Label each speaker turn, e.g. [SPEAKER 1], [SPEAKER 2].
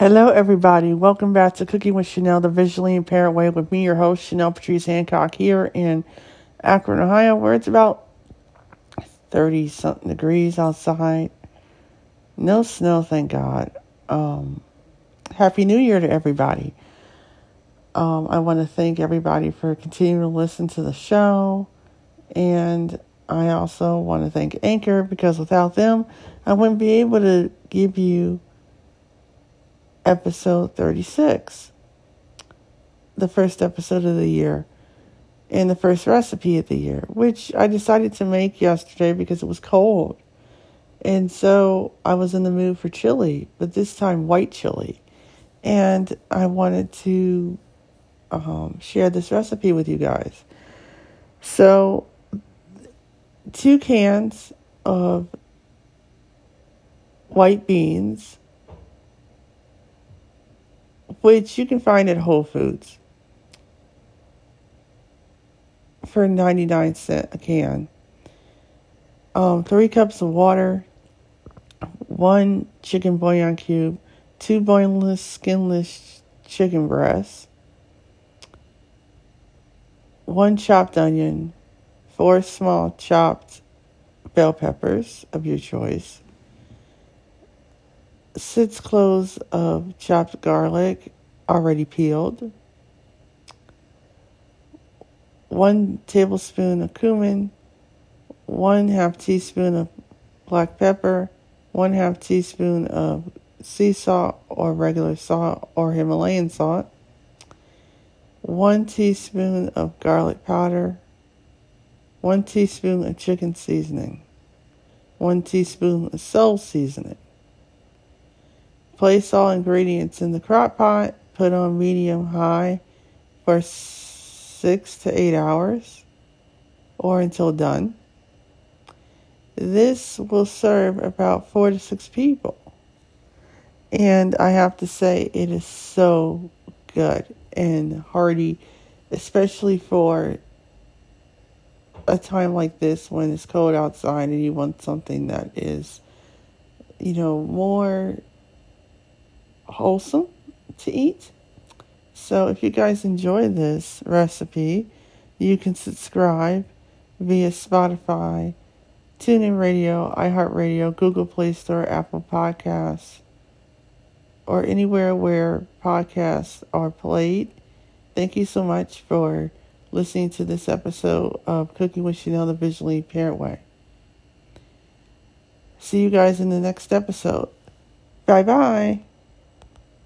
[SPEAKER 1] Hello, everybody. Welcome back to Cooking with Chanel, the visually impaired way, with me, your host, Chanel Patrice Hancock, here in Akron, Ohio, where it's about 30 something degrees outside. No snow, thank God. Um, Happy New Year to everybody. Um, I want to thank everybody for continuing to listen to the show. And I also want to thank Anchor because without them, I wouldn't be able to give you episode 36, the first episode of the year, and the first recipe of the year, which I decided to make yesterday because it was cold. And so I was in the mood for chili, but this time white chili. And I wanted to um, share this recipe with you guys. So, two cans of white beans, which you can find at Whole Foods for 99 cents a can. Um, three cups of water, one chicken bouillon cube, two boneless, skinless chicken breasts, one chopped onion, four small chopped bell peppers of your choice, six cloves of chopped garlic already peeled, one tablespoon of cumin, one half teaspoon of black pepper, one half teaspoon of sea salt or regular salt or Himalayan salt, one teaspoon of garlic powder, one teaspoon of chicken seasoning, one teaspoon of salt seasoning. Place all ingredients in the crock pot, put on medium high for six to eight hours or until done. This will serve about four to six people. And I have to say, it is so good and hearty, especially for a time like this when it's cold outside and you want something that is, you know, more wholesome to eat. So if you guys enjoy this recipe, you can subscribe via Spotify, TuneIn Radio, iHeartRadio, Google Play Store, Apple Podcasts or anywhere where podcasts are played. Thank you so much for listening to this episode of Cooking with Chanel the Visually Impaired Way. See you guys in the next episode. Bye bye.